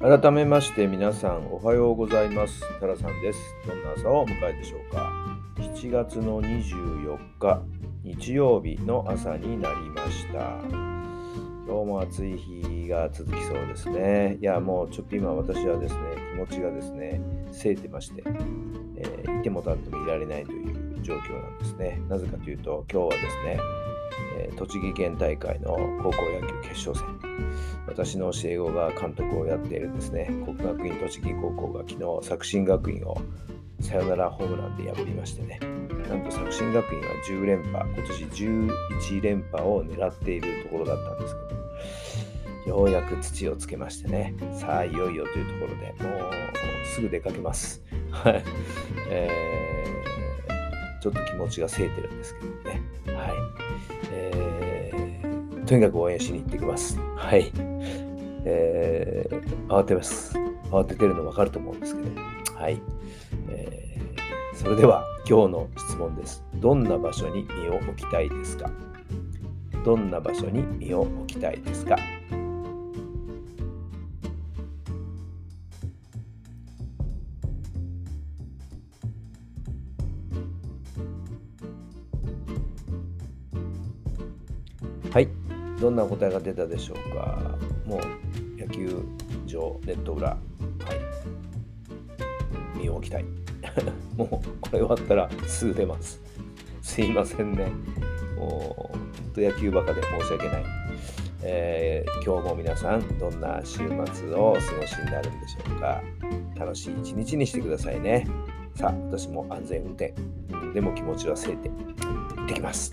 改めまして皆さんおはようございます。タラさんです。どんな朝をお迎えでしょうか。7月の24日日曜日の朝になりました。今日も暑い日が続きそうですね。いやもうちょっと今私はですね気持ちがですねせいてまして、えー、いても立ってもいられないという状況なんですね。なぜかというと今日はですねえ栃木県大会の高校野球決勝戦。私の教え子が監督をやっているですね。国学院栃木高校が昨日作新学院をサヨナラホームランで破りましてね。なんと作新学院は10連覇今年11連覇を狙っているところだったんですけどようやく土をつけましてね。さあいよいよというところでもうすぐ出かけます。はい、えー、ちょっと気持ちがせいてるんですけどねはいえー、とにかく応援しに行ってきます。はい。えー、慌てます。慌ててるの分かると思うんですけど。はい。えー、それでは今日の質問です。どんな場所に身を置きたいですか？どんな場所に身を置きたいですか？はい。どんな答えが出たでしょうか？もう野球場、ネット裏、はい。身を置きたい。もうこれ終わったらすぐ出ます。すいませんね。もう本当野球バカで申し訳ない。えー、今日も皆さんどんな週末をお過ごしになるんでしょうか？楽しい一日にしてくださいね。さあ、私も安全運転。でも気持ちはせいて行ってきます。